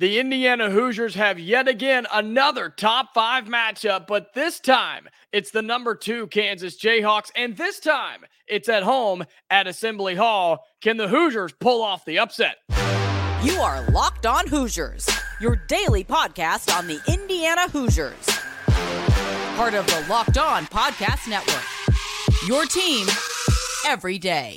The Indiana Hoosiers have yet again another top five matchup, but this time it's the number two Kansas Jayhawks, and this time it's at home at Assembly Hall. Can the Hoosiers pull off the upset? You are Locked On Hoosiers, your daily podcast on the Indiana Hoosiers. Part of the Locked On Podcast Network. Your team every day.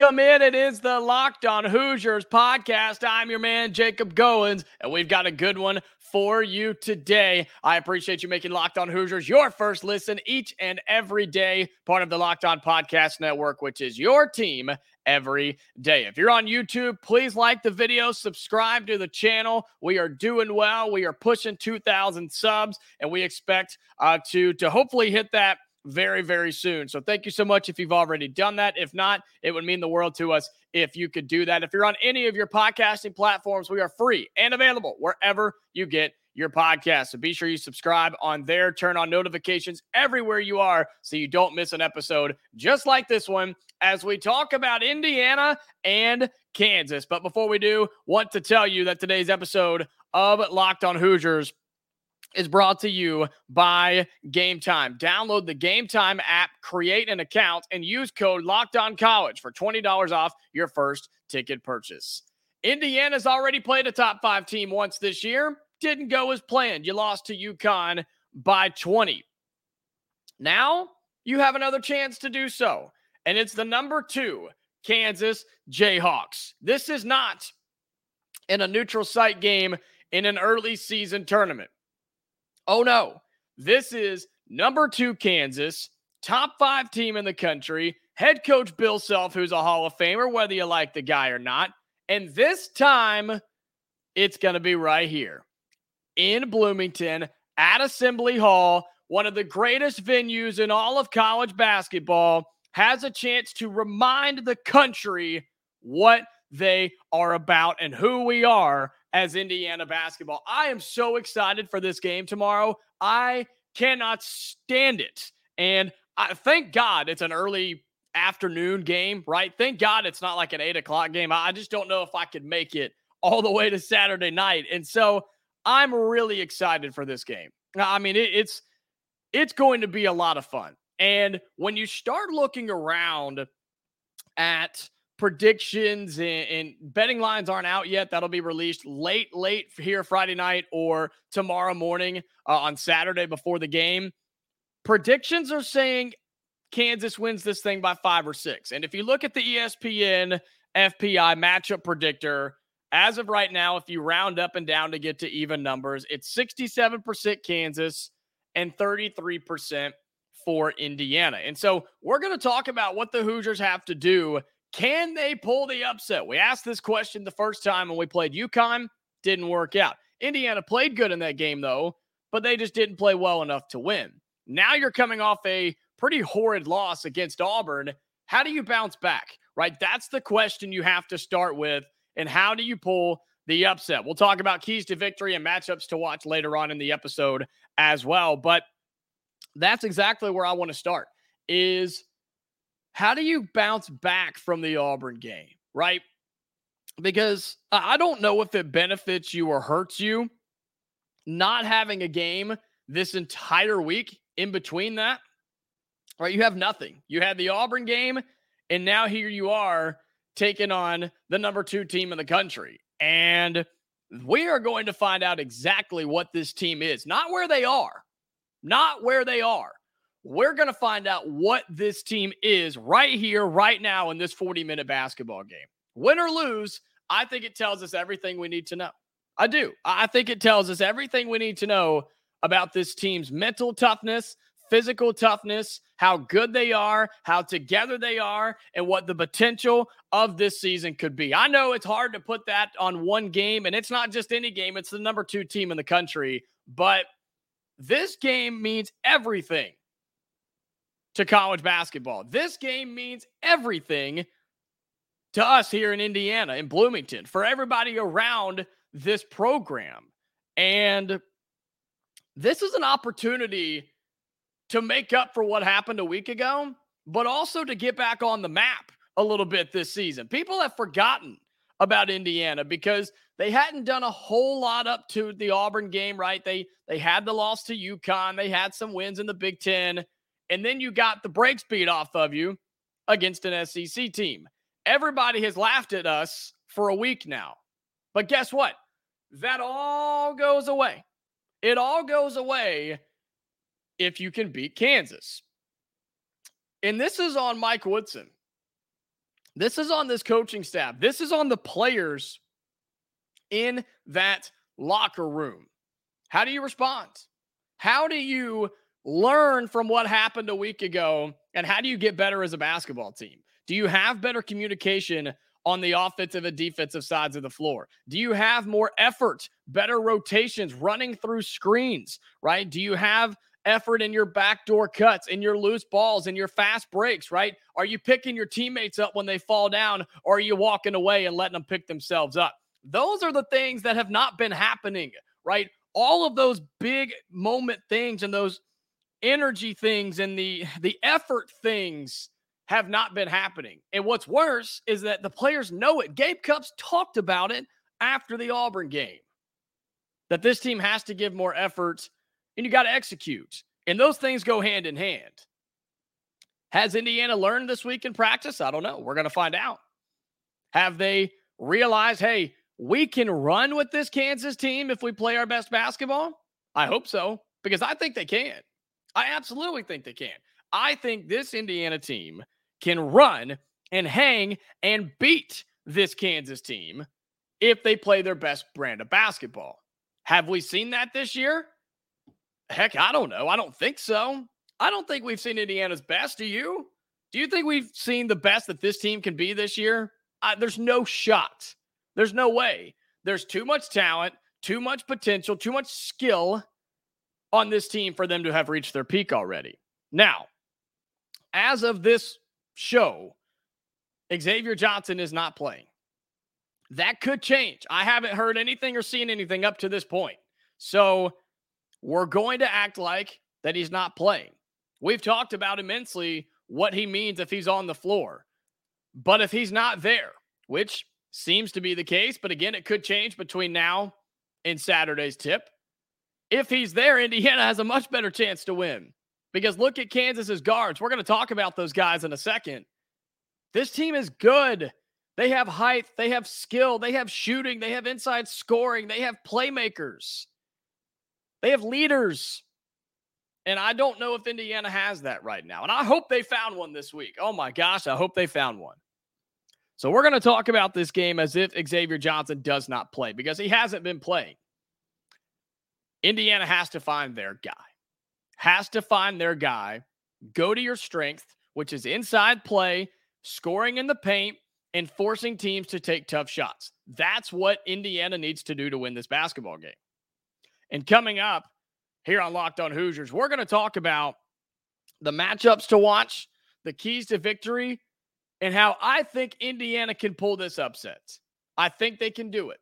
Come in. It is the Locked On Hoosiers podcast. I'm your man, Jacob Goins, and we've got a good one for you today. I appreciate you making Locked On Hoosiers your first listen each and every day, part of the Locked On Podcast Network, which is your team every day. If you're on YouTube, please like the video, subscribe to the channel. We are doing well. We are pushing 2,000 subs, and we expect uh, to to hopefully hit that very, very soon. So thank you so much if you've already done that. If not, it would mean the world to us if you could do that. If you're on any of your podcasting platforms, we are free and available wherever you get your podcast. So be sure you subscribe on there, turn on notifications everywhere you are so you don't miss an episode just like this one as we talk about Indiana and Kansas. But before we do, want to tell you that today's episode of Locked on Hoosiers is brought to you by Game Time. Download the Game Time app, create an account, and use code Locked On College for $20 off your first ticket purchase. Indiana's already played a top five team once this year. Didn't go as planned. You lost to UConn by 20. Now you have another chance to do so. And it's the number two Kansas Jayhawks. This is not in a neutral site game in an early season tournament. Oh no, this is number two Kansas, top five team in the country, head coach Bill Self, who's a Hall of Famer, whether you like the guy or not. And this time, it's going to be right here in Bloomington at Assembly Hall, one of the greatest venues in all of college basketball, has a chance to remind the country what they are about and who we are as Indiana basketball. I am so excited for this game tomorrow. I cannot stand it. And I thank God it's an early afternoon game, right? Thank God it's not like an eight o'clock game. I just don't know if I could make it all the way to Saturday night. And so I'm really excited for this game. I mean, it, it's it's going to be a lot of fun. And when you start looking around at predictions and, and, betting lines aren't out yet. That'll be released late, late here Friday night or tomorrow morning uh, on Saturday before the game. Predictions are saying Kansas wins this thing by five or six. And if you look at the ESPN FPI matchup predictor, as of right now, if you round up and down to get to even numbers, it's 67% Kansas and 33% for Indiana. And so we're going to talk about what the Hoosiers have to do can they pull the upset? We asked this question the first time when we played UConn, didn't work out. Indiana played good in that game, though, but they just didn't play well enough to win. Now you're coming off a pretty horrid loss against Auburn. How do you bounce back? Right? That's the question you have to start with. And how do you pull the upset? We'll talk about keys to victory and matchups to watch later on in the episode as well. But that's exactly where I want to start is how do you bounce back from the Auburn game, right? Because I don't know if it benefits you or hurts you not having a game this entire week in between that. Right? You have nothing. You had the Auburn game, and now here you are taking on the number two team in the country. And we are going to find out exactly what this team is, not where they are, not where they are. We're going to find out what this team is right here, right now in this 40 minute basketball game. Win or lose, I think it tells us everything we need to know. I do. I think it tells us everything we need to know about this team's mental toughness, physical toughness, how good they are, how together they are, and what the potential of this season could be. I know it's hard to put that on one game, and it's not just any game, it's the number two team in the country. But this game means everything to college basketball. This game means everything to us here in Indiana, in Bloomington, for everybody around this program. And this is an opportunity to make up for what happened a week ago, but also to get back on the map a little bit this season. People have forgotten about Indiana because they hadn't done a whole lot up to the Auburn game, right? They they had the loss to UConn, they had some wins in the Big 10, and then you got the brakes beat off of you against an SEC team. Everybody has laughed at us for a week now. But guess what? That all goes away. It all goes away if you can beat Kansas. And this is on Mike Woodson. This is on this coaching staff. This is on the players in that locker room. How do you respond? How do you learn from what happened a week ago? And how do you get better as a basketball team? Do you have better communication on the offensive and defensive sides of the floor? Do you have more effort, better rotations, running through screens, right? Do you have effort in your backdoor cuts, in your loose balls, in your fast breaks, right? Are you picking your teammates up when they fall down, or are you walking away and letting them pick themselves up? Those are the things that have not been happening, right? All of those big moment things and those energy things and the the effort things have not been happening. And what's worse is that the players know it. Gabe Cupps talked about it after the Auburn game. That this team has to give more effort and you got to execute. And those things go hand in hand. Has Indiana learned this week in practice? I don't know. We're going to find out. Have they realized, hey, we can run with this Kansas team if we play our best basketball? I hope so, because I think they can. I absolutely think they can. I think this Indiana team can run and hang and beat this Kansas team if they play their best brand of basketball. Have we seen that this year? Heck, I don't know. I don't think so. I don't think we've seen Indiana's best. Do you? Do you think we've seen the best that this team can be this year? Uh, there's no shot. There's no way. There's too much talent, too much potential, too much skill on this team for them to have reached their peak already. Now, as of this show, Xavier Johnson is not playing. That could change. I haven't heard anything or seen anything up to this point. So we're going to act like that he's not playing. We've talked about immensely what he means if he's on the floor. But if he's not there, which seems to be the case, but again, it could change between now and Saturday's tip. If he's there, Indiana has a much better chance to win. Because look at Kansas's guards. We're going to talk about those guys in a second. This team is good. They have height, they have skill, they have shooting, they have inside scoring, they have playmakers. They have leaders. And I don't know if Indiana has that right now. And I hope they found one this week. Oh my gosh, I hope they found one. So we're going to talk about this game as if Xavier Johnson does not play because he hasn't been playing. Indiana has to find their guy. Has to find their guy. Go to your strength, which is inside play, scoring in the paint, and forcing teams to take tough shots. That's what Indiana needs to do to win this basketball game. And coming up here on Locked On Hoosiers, we're going to talk about the matchups to watch, the keys to victory, and how I think Indiana can pull this upset. I think they can do it.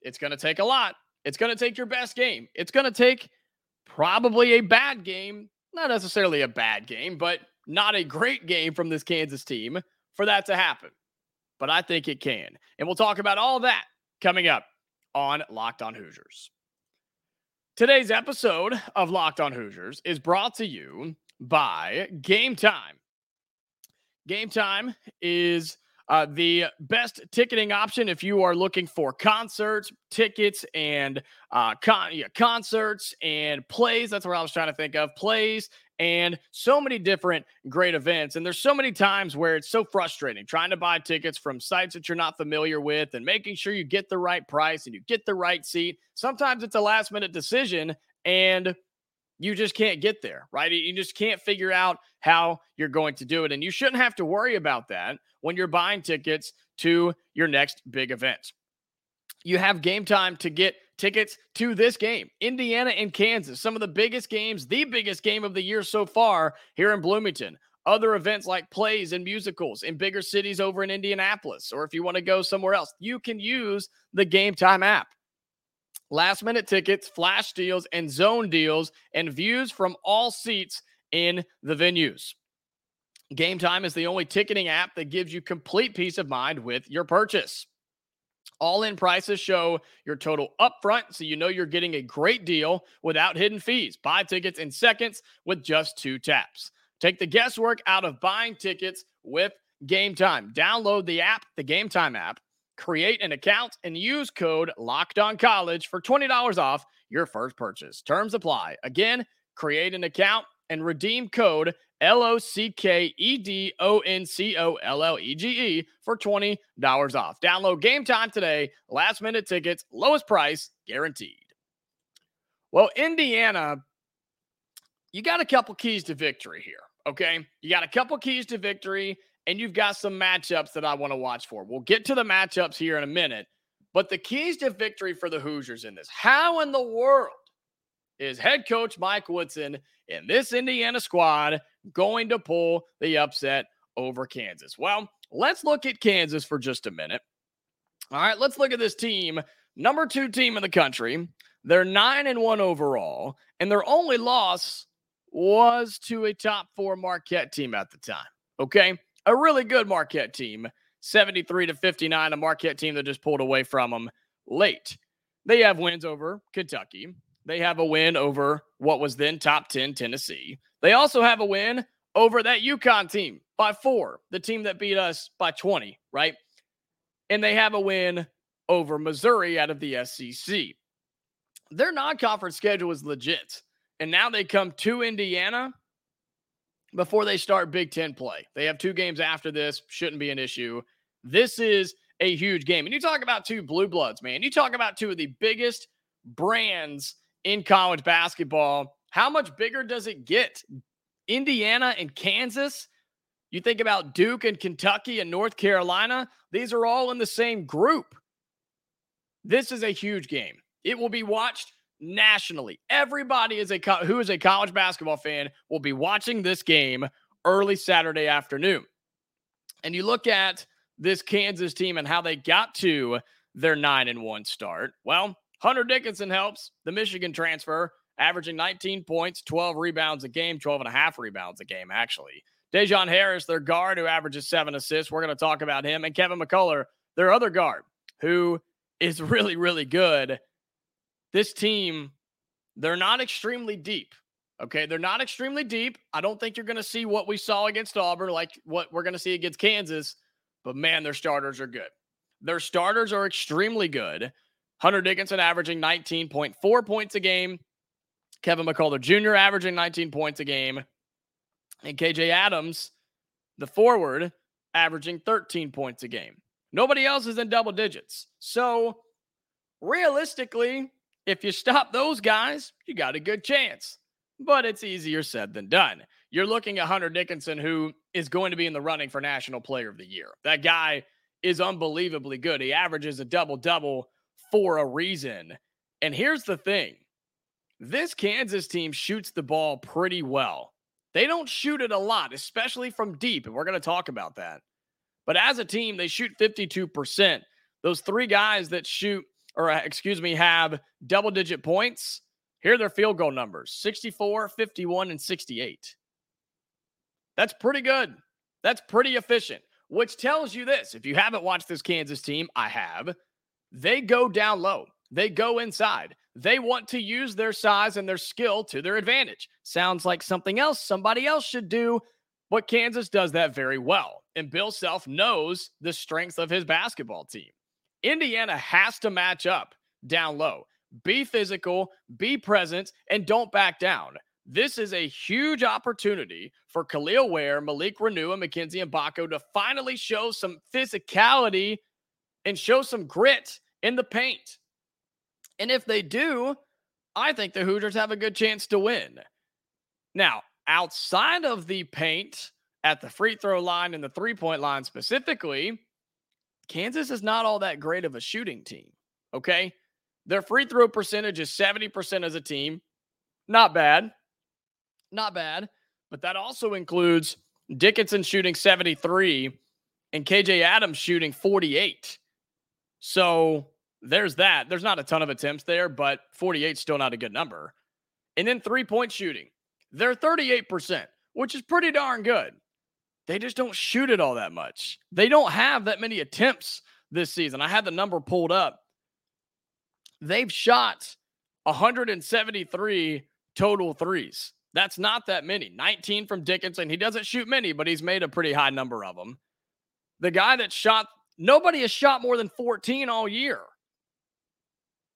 It's going to take a lot. It's going to take your best game. It's going to take probably a bad game, not necessarily a bad game, but not a great game from this Kansas team for that to happen. But I think it can. And we'll talk about all that coming up on Locked On Hoosiers. Today's episode of Locked On Hoosiers is brought to you by Game Time. Game Time is uh, the best ticketing option if you are looking for concerts, tickets, and uh, con- yeah, concerts and plays. That's what I was trying to think of. Plays and so many different great events. And there's so many times where it's so frustrating trying to buy tickets from sites that you're not familiar with and making sure you get the right price and you get the right seat. Sometimes it's a last minute decision and you just can't get there, right? You just can't figure out how you're going to do it. And you shouldn't have to worry about that when you're buying tickets to your next big event. You have game time to get tickets to this game Indiana and Kansas, some of the biggest games, the biggest game of the year so far here in Bloomington. Other events like plays and musicals in bigger cities over in Indianapolis, or if you want to go somewhere else, you can use the Game Time app. Last minute tickets, flash deals, and zone deals, and views from all seats in the venues. Game Time is the only ticketing app that gives you complete peace of mind with your purchase. All in prices show your total upfront, so you know you're getting a great deal without hidden fees. Buy tickets in seconds with just two taps. Take the guesswork out of buying tickets with Game Time. Download the app, the Game Time app, create an account, and use code Locked On College for $20 off your first purchase. Terms apply. Again, create an account and redeem code L O C K E D O N C O L L E G E for $20 off. Download game time today. Last minute tickets, lowest price guaranteed. Well, Indiana, you got a couple keys to victory here. Okay. You got a couple keys to victory, and you've got some matchups that I want to watch for. We'll get to the matchups here in a minute. But the keys to victory for the Hoosiers in this how in the world is head coach Mike Woodson in this Indiana squad going to pull the upset over Kansas? Well, let's look at Kansas for just a minute. All right, let's look at this team, number two team in the country. They're nine and one overall, and their only loss was to a top four Marquette team at the time. Okay. A really good Marquette team, 73 to 59, a Marquette team that just pulled away from them late. They have wins over Kentucky. They have a win over what was then top 10 Tennessee. They also have a win over that UConn team by four, the team that beat us by 20, right? And they have a win over Missouri out of the SEC. Their non conference schedule is legit. And now they come to Indiana before they start Big Ten play. They have two games after this, shouldn't be an issue. This is a huge game. And you talk about two blue bloods, man. You talk about two of the biggest brands in college basketball. How much bigger does it get? Indiana and Kansas. You think about Duke and Kentucky and North Carolina, these are all in the same group. This is a huge game. It will be watched nationally. Everybody is a co- who is a college basketball fan will be watching this game early Saturday afternoon. And you look at this Kansas team and how they got to their 9 and 1 start. Well, Hunter Dickinson helps, the Michigan transfer, averaging 19 points, 12 rebounds a game, 12 and a half rebounds a game actually. Dajuan Harris, their guard who averages 7 assists, we're going to talk about him and Kevin McCullar, their other guard who is really really good this team, they're not extremely deep. Okay. They're not extremely deep. I don't think you're going to see what we saw against Auburn, like what we're going to see against Kansas, but man, their starters are good. Their starters are extremely good. Hunter Dickinson averaging 19.4 points a game. Kevin McCullar Jr. averaging 19 points a game. And KJ Adams, the forward, averaging 13 points a game. Nobody else is in double digits. So realistically, if you stop those guys, you got a good chance. But it's easier said than done. You're looking at Hunter Dickinson, who is going to be in the running for National Player of the Year. That guy is unbelievably good. He averages a double double for a reason. And here's the thing this Kansas team shoots the ball pretty well. They don't shoot it a lot, especially from deep. And we're going to talk about that. But as a team, they shoot 52%. Those three guys that shoot or uh, excuse me, have double digit points, here are their field goal numbers 64, 51, and 68. That's pretty good. That's pretty efficient, which tells you this. If you haven't watched this Kansas team, I have. They go down low, they go inside. They want to use their size and their skill to their advantage. Sounds like something else somebody else should do, but Kansas does that very well. And Bill Self knows the strengths of his basketball team. Indiana has to match up down low. Be physical, be present, and don't back down. This is a huge opportunity for Kel'el Ware, Malik Reneau, and Mackenzie Mgbako to finally show some physicality and show some grit in the paint. And if they do, I think the Hoosiers have a good chance to win. Now, outside of the paint, at the free throw line and the three point line specifically, Kansas is not all that great of a shooting team. Okay. Their free throw percentage is 70% as a team. Not bad. Not bad. But that also includes Dickinson shooting 73 and KJ Adams shooting 48. So there's that. There's not a ton of attempts there, but 48 is still not a good number. And then three point shooting. They're 38%, which is pretty darn good. They just don't shoot it all that much. They don't have that many attempts this season. I had the number pulled up. They've shot 173 total threes. That's not that many. 19 from Dickinson. He doesn't shoot many, but he's made a pretty high number of them. The guy that shot, nobody has shot more than 14 all year.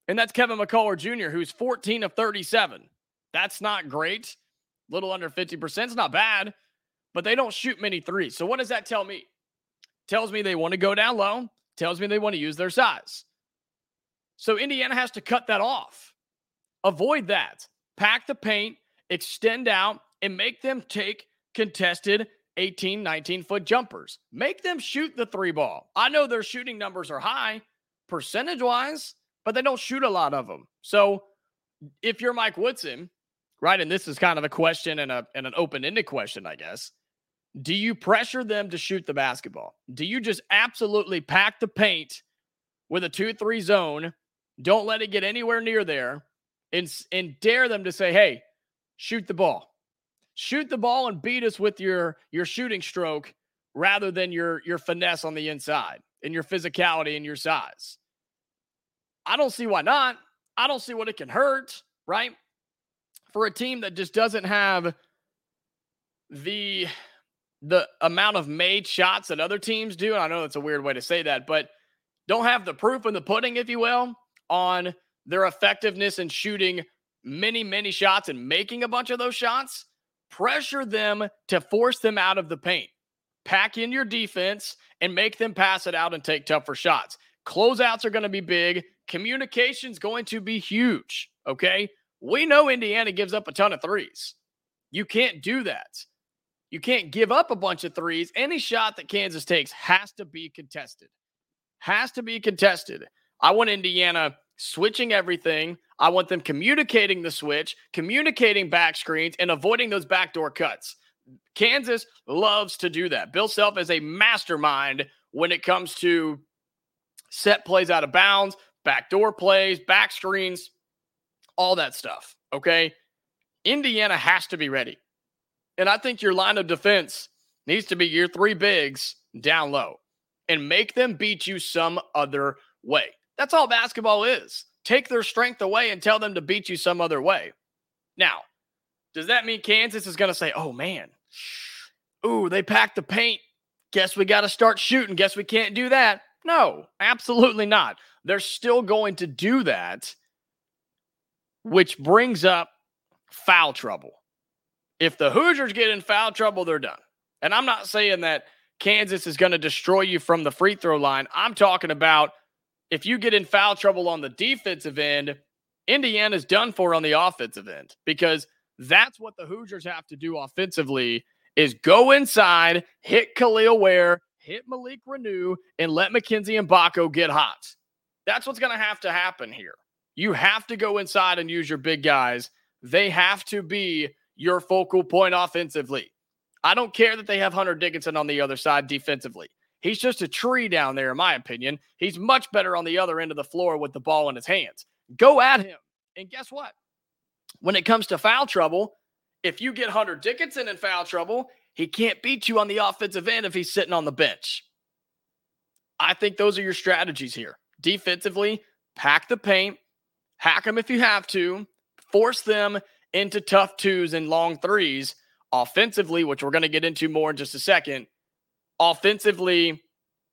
And that's Kevin McCullar Jr., who's 14 of 37. That's not great. Little under 50%. It's not bad, but they don't shoot many threes. So what does that tell me? Tells me they want to go down low, tells me they want to use their size. So Indiana has to cut that off. Avoid that. Pack the paint, extend out, and make them take contested 18, 19 foot jumpers. Make them shoot the three ball. I know their shooting numbers are high percentage wise, but they don't shoot a lot of them. So if you're Mike Woodson, right, and this is kind of a question and, a, and an open ended question, I guess. Do you pressure them to shoot the basketball? Do you just absolutely pack the paint with a 2 3 zone? Don't let it get anywhere near there and, and dare them to say, hey, shoot the ball. Shoot the ball and beat us with your, your shooting stroke rather than your, your finesse on the inside and your physicality and your size. I don't see why not. I don't see what it can hurt, right? For a team that just doesn't have the the amount of made shots that other teams do. And I know that's a weird way to say that, but don't have the proof in the pudding, if you will, on their effectiveness in shooting many, many shots and making a bunch of those shots. Pressure them to force them out of the paint. Pack in your defense and make them pass it out and take tougher shots. Closeouts are going to be big. Communication's going to be huge. Okay. We know Indiana gives up a ton of threes. You can't do that. You can't give up a bunch of threes. Any shot that Kansas takes has to be contested. Has to be contested. I want Indiana switching everything. I want them communicating the switch, communicating back screens, and avoiding those backdoor cuts. Kansas loves to do that. Bill Self is a mastermind when it comes to set plays out of bounds, backdoor plays, back screens, all that stuff. Okay. Indiana has to be ready. And I think your line of defense needs to be your three bigs down low and make them beat you some other way. That's all basketball is. Take their strength away and tell them to beat you some other way. Now, does that mean Kansas is going to say, oh man, ooh, they packed the paint. Guess we got to start shooting. Guess we can't do that. No, absolutely not. They're still going to do that, which brings up foul trouble. If the Hoosiers get in foul trouble, they're done. And I'm not saying that Kansas is going to destroy you from the free throw line. I'm talking about if you get in foul trouble on the defensive end, Indiana's done for on the offensive end because that's what the Hoosiers have to do offensively is go inside, hit Kel'el Ware, hit Malik Reneau, and let McKenzie and Mgbako get hot. That's what's going to have to happen here. You have to go inside and use your big guys. They have to be your focal point offensively. I don't care that they have Hunter Dickinson on the other side defensively. He's just a tree down there, in my opinion. He's much better on the other end of the floor with the ball in his hands. Go at him. And guess what? When it comes to foul trouble, if you get Hunter Dickinson in foul trouble, he can't beat you on the offensive end if he's sitting on the bench. I think those are your strategies here. Defensively, pack the paint, hack them if you have to, force them into tough twos and long threes. Offensively, which we're going to get into more in just a second, offensively,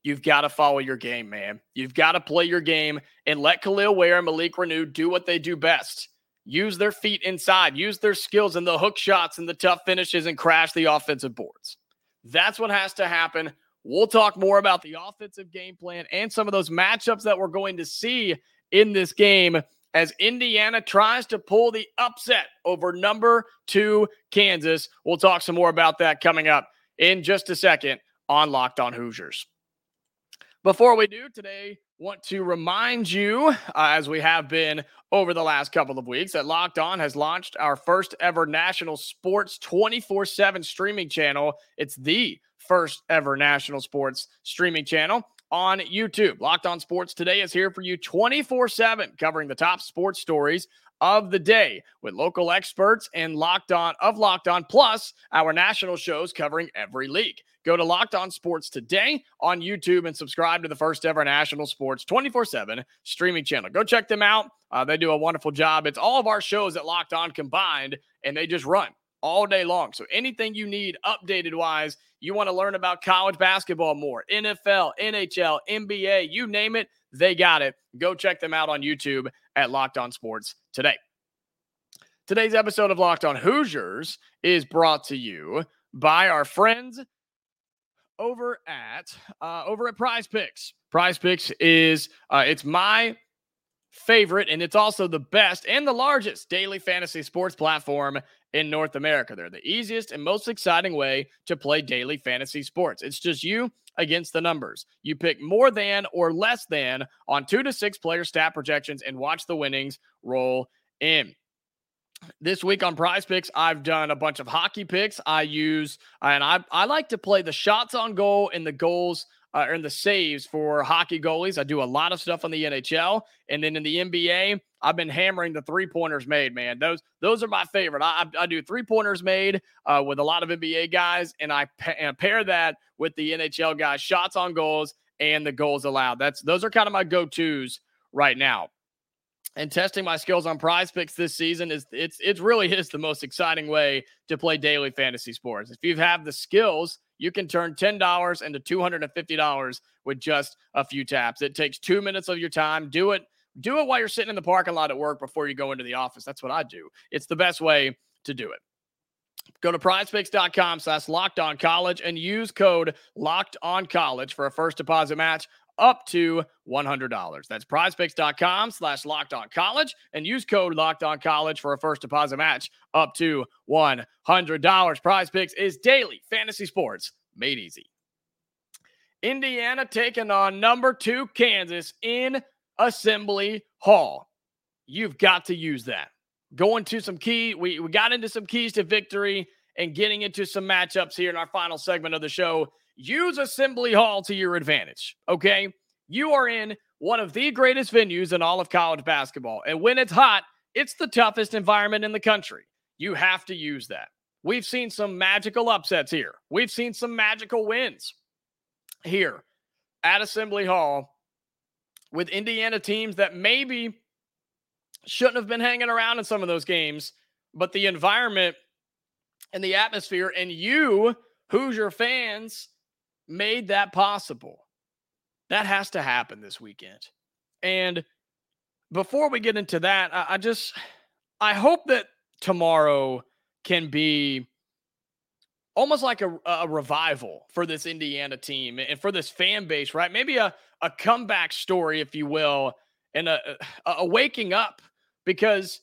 you've got to follow your game, man. You've got to play your game and let Kel'el Ware and Malik Reneau do what they do best. Use their feet inside, use their skills and the hook shots and the tough finishes and crash the offensive boards. That's what has to happen. We'll talk more about the offensive game plan and some of those matchups that we're going to see in this game as Indiana tries to pull the upset over number two Kansas. We'll talk some more about that coming up in just a second on Locked On Hoosiers. Before we do today, want to remind you, uh, as we have been over the last couple of weeks, that Locked On has launched our first ever national sports 24 7 streaming channel. It's the first ever national sports streaming channel on YouTube. Locked On Sports Today is here for you 24 7, covering the top sports stories of the day with local experts and Locked On of Locked On, plus our national shows covering every league. Go to Locked On Sports today on YouTube and subscribe to the first ever national sports 24 7 streaming channel. Go check them out. Uh, they do a wonderful job. It's all of our shows at Locked On combined, and they just run all day long. So anything you need updated wise, you want to learn about college basketball more, NFL, NHL, NBA, you name it, they got it. Go check them out on YouTube at Locked On Sports today. Today's episode of Locked On Hoosiers is brought to you by our friends over at uh, over at Prize Picks. Prize Picks is uh, it's my favorite and it's also the best and the largest daily fantasy sports platform in North America. They're the easiest and most exciting way to play daily fantasy sports. It's just you against the numbers. You pick more than or less than on two to six player stat projections and watch the winnings roll in. This week on Prize Picks, I've done a bunch of hockey picks. I use and I I like to play the shots on goal and the goals uh, and the saves for hockey goalies. I do a lot of stuff on the NHL, and then in the NBA, I've been hammering the three pointers made. Man, those those are my favorite. I, I do three pointers made uh, with a lot of NBA guys, and I pa- and pair that with the NHL guys, shots on goals and the goals allowed. That's those are kind of my go tos right now. And testing my skills on prize picks this season is it's it really is the most exciting way to play daily fantasy sports. If you have the skills you can turn $10 into $250 with just a few taps. It takes two minutes of your time. Do it. Do it while you're sitting in the parking lot at work before you go into the office. That's what I do. It's the best way to do it. Go to prizepicks.com slash locked on college and use code locked on college for a first deposit match up to $100. That's prizepicks.com slash locked on college and use code locked on college for a first deposit match up to $100. Prize Picks is daily fantasy sports made easy. Indiana taking on number two Kansas in Assembly Hall. You've got to use that. Going to some key, we, we got into some keys to victory and getting into some matchups here in our final segment of the show use Assembly Hall to your advantage. Okay. You are in one of the greatest venues in all of college basketball. And when it's hot, it's the toughest environment in the country. You have to use that. We've seen some magical upsets here. We've seen some magical wins here at Assembly Hall with Indiana teams that maybe shouldn't have been hanging around in some of those games, but the environment and the atmosphere and you, Hoosier fans, made that possible. That has to happen this weekend. And before we get into that, I, I just I hope that tomorrow can be almost like a, a revival for this Indiana team and for this fan base, right? Maybe a, a comeback story, if you will, and a, a, a waking up because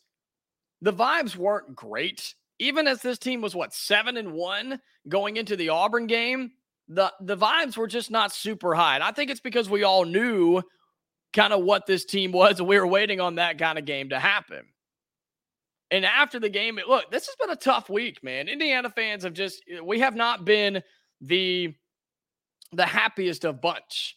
the vibes weren't great. Even as this team was what seven and one going into the Auburn game, the the vibes were just not super high. And I think it's because we all knew kind of what this team was, and we were waiting on that kind of game to happen. And after the game, it, look, this has been a tough week, man. Indiana fans have just eh, we have not been the the happiest of bunch.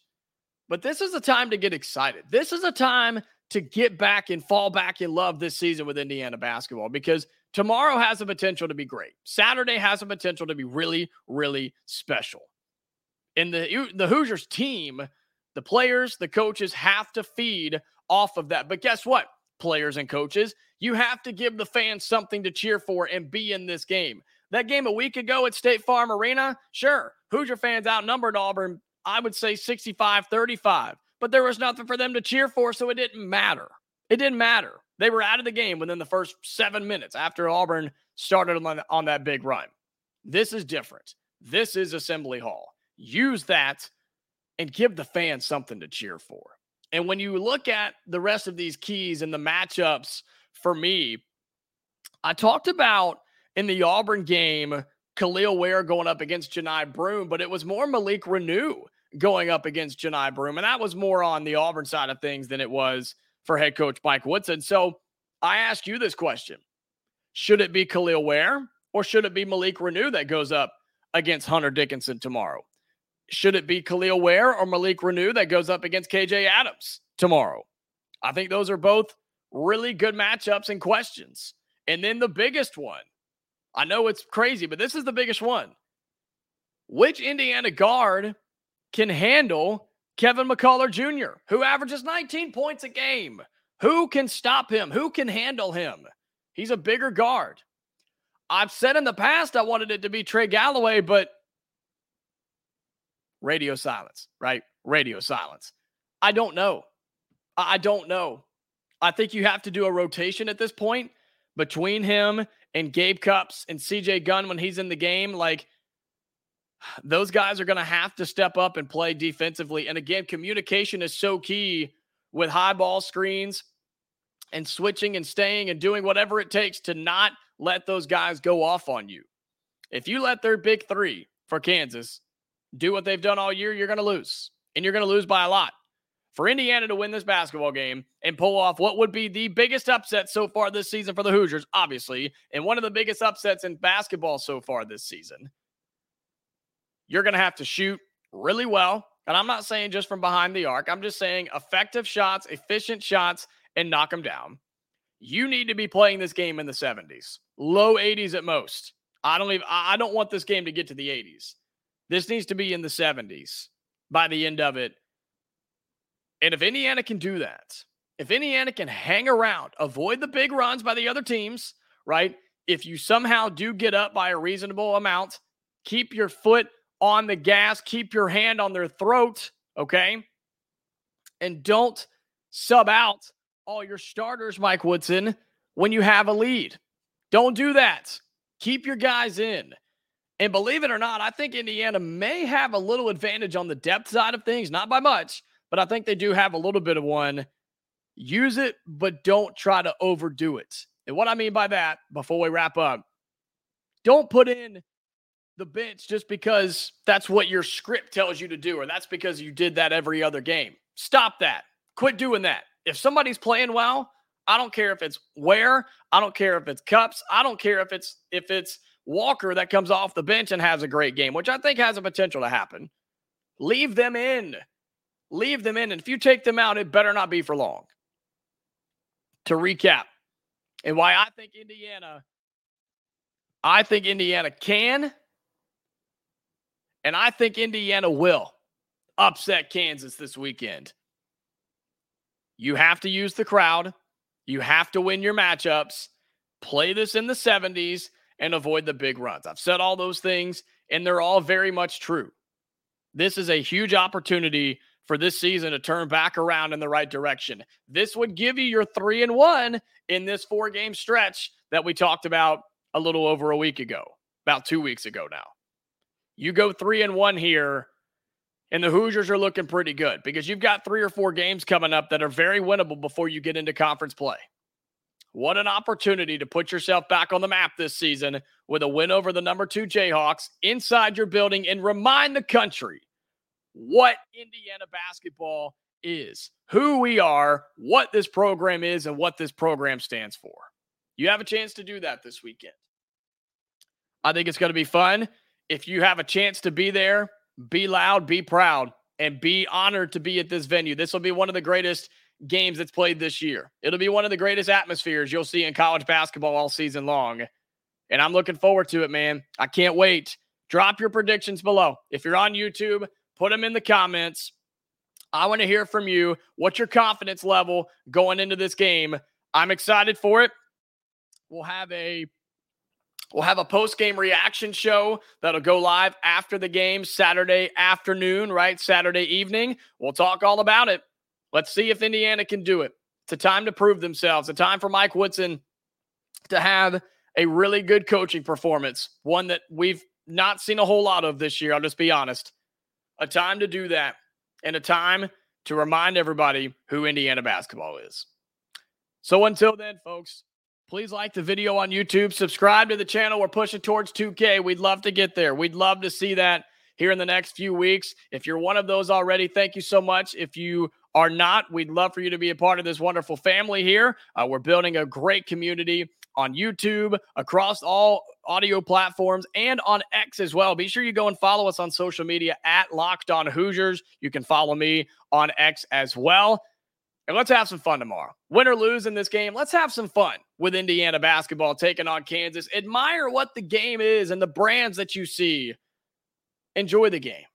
But this is a time to get excited. This is a time to get back and fall back in love this season with Indiana basketball because tomorrow has the potential to be great. Saturday has the potential to be really, really special. And the the Hoosiers team, the players, the coaches have to feed off of that. But guess what? Players and coaches, you have to give the fans something to cheer for and be in this game. That game a week ago at State Farm Arena, sure, Hoosier fans outnumbered Auburn, I would say 65 35, but there was nothing for them to cheer for, so it didn't matter. It didn't matter. They were out of the game within the first seven minutes after Auburn started on, on that big run. This is different. This is Assembly Hall use that and give the fans something to cheer for. And when you look at the rest of these keys and the matchups for me, I talked about in the Auburn game, Kel'el Ware going up against Johni Broome, but it was more Malik Reneau going up against Johni Broome. And that was more on the Auburn side of things than it was for head coach Mike Woodson. So I ask you this question Should it be Kel'el Ware or should it be Malik Reneau that goes up against Hunter Dickinson tomorrow? Should it be Kel'el Ware or Malik Reneau that goes up against KJ Adams tomorrow? I think those are both really good matchups and questions. And then the biggest one, I know it's crazy, but this is the biggest one. Which Indiana guard can handle Kevin McCullar Jr., who averages 19 points a game? Who can stop him? Who can handle him? He's a bigger guard. I've said in the past I wanted it to be Trey Galloway, but radio silence, right? Radio silence. I don't know. I don't know. I think you have to do a rotation at this point between him and Gabe Cupps and CJ Gunn when he's in the game. Like, those guys are going to have to step up and play defensively. And again, communication is so key with high ball screens and switching and staying and doing whatever it takes to not let those guys go off on you. If you let their big three for Kansas do what they've done all year, you're going to lose. And you're going to lose by a lot. For Indiana to win this basketball game and pull off what would be the biggest upset so far this season for the Hoosiers, obviously, and one of the biggest upsets in basketball so far this season, you're going to have to shoot really well. And I'm not saying just from behind the arc, I'm just saying effective shots, efficient shots, and knock them down. You need to be playing this game in the 70s, low 80s at most. I don't even I don't want this game to get to the 80s. This needs to be in the 70s by the end of it. And if Indiana can do that, if Indiana can hang around, avoid the big runs by the other teams, right? If you somehow do get up by a reasonable amount, keep your foot on the gas, keep your hand on their throat, okay? And don't sub out all your starters, Mike Woodson, when you have a lead. Don't do that. Keep your guys in. And believe it or not, I think Indiana may have a little advantage on the depth side of things, not by much, but I think they do have a little bit of one. Use it, but don't try to overdo it. And what I mean by that, before we wrap up, don't put in the bench just because that's what your script tells you to do, or that's because you did that every other game. Stop that. Quit doing that. If somebody's playing well, I don't care if it's Ware, I don't care if it's Cupps, I don't care if it's if it's Walker that comes off the bench and has a great game, which I think has a potential to happen. Leave them in. Leave them in. And if you take them out, it better not be for long. To recap, and why I think Indiana, I think Indiana can and I think Indiana will upset Kansas this weekend. You have to use the crowd. You have to win your matchups. Play this in the 70s and avoid the big runs. I've said all those things, and they're all very much true. This is a huge opportunity for this season to turn back around in the right direction. This would give you your three and one in this four game stretch that we talked about a little over a week ago, about two weeks ago now. You go three and one here, and the Hoosiers are looking pretty good because you've got three or four games coming up that are very winnable before you get into conference play. What an opportunity to put yourself back on the map this season with a win over the number two Jayhawks inside your building and remind the country what Indiana basketball is, who we are, what this program is, and what this program stands for. You have a chance to do that this weekend. I think it's going to be fun if you have a chance to be there, be loud, be proud, and be honored to be at this venue. This will be one of the greatest games that's played this year. It'll be one of the greatest atmospheres you'll see in college basketball all season long. And I'm looking forward to it, man. I can't wait. Drop your predictions below. If you're on YouTube, put them in the comments. I want to hear from you. What's your confidence level going into this game? I'm excited for it. We'll have a We'll have a post game reaction show that'll go live after the game Saturday afternoon, right? Saturday evening. We'll talk all about it. Let's see if Indiana can do it. It's a time to prove themselves, a time for Mike Woodson to have a really good coaching performance, one that we've not seen a whole lot of this year. I'll just be honest. A time to do that, and a time to remind everybody who Indiana basketball is. So until then, folks, Please like the video on YouTube. Subscribe to the channel. We're pushing towards 2K. We'd love to get there. We'd love to see that here in the next few weeks. If you're one of those already, thank you so much. If you are not, we'd love for you to be a part of this wonderful family here. Uh, we're building a great community on YouTube, across all audio platforms, and on X as well. Be sure you go and follow us on social media at Locked On Hoosiers. You can follow me on X as well. And let's have some fun tomorrow. Win or lose in this game, let's have some fun with Indiana basketball taking on Kansas. Admire what the game is and the brands that you see. Enjoy the game.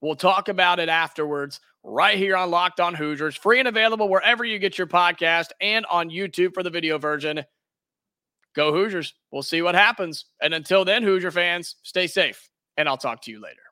We'll talk about it afterwards right here on Locked On Hoosiers, free and available wherever you get your podcast and on YouTube for the video version. Go Hoosiers. We'll see what happens. And until then, Hoosier fans, stay safe, and I'll talk to you later.